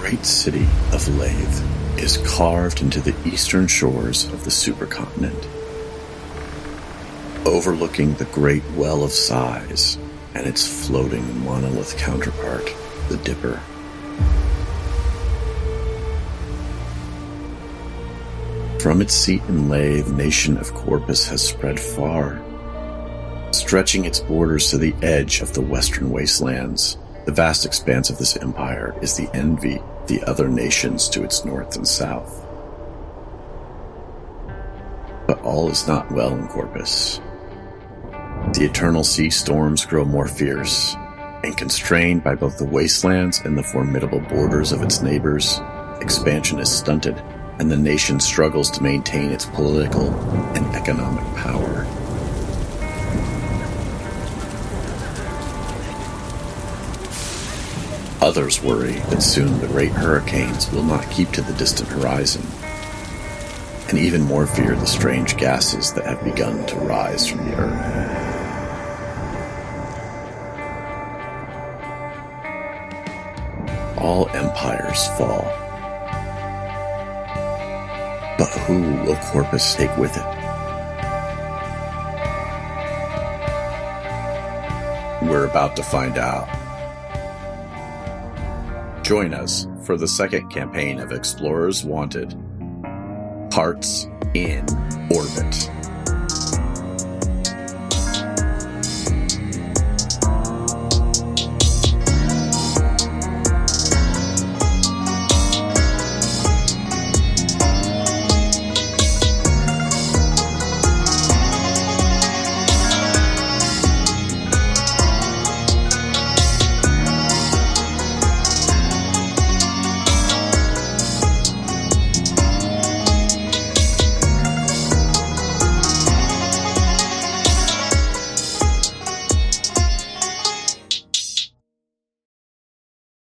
great city of Lathe is carved into the eastern shores of the supercontinent, overlooking the Great Well of Sighs and its floating monolith counterpart, the Dipper. From its seat in Lathe, the nation of Corpus has spread far, stretching its borders to the edge of the western wastelands. The vast expanse of this empire is the envy of the other nations to its north and south. But all is not well in Corpus. The eternal sea storms grow more fierce, and constrained by both the wastelands and the formidable borders of its neighbors, expansion is stunted and the nation struggles to maintain its political and economic power. Others worry that soon the great hurricanes will not keep to the distant horizon, and even more fear the strange gases that have begun to rise from the earth. All empires fall but who will Corpus take with it? We're about to find out. Join us for the second campaign of Explorers Wanted Hearts in Orbit.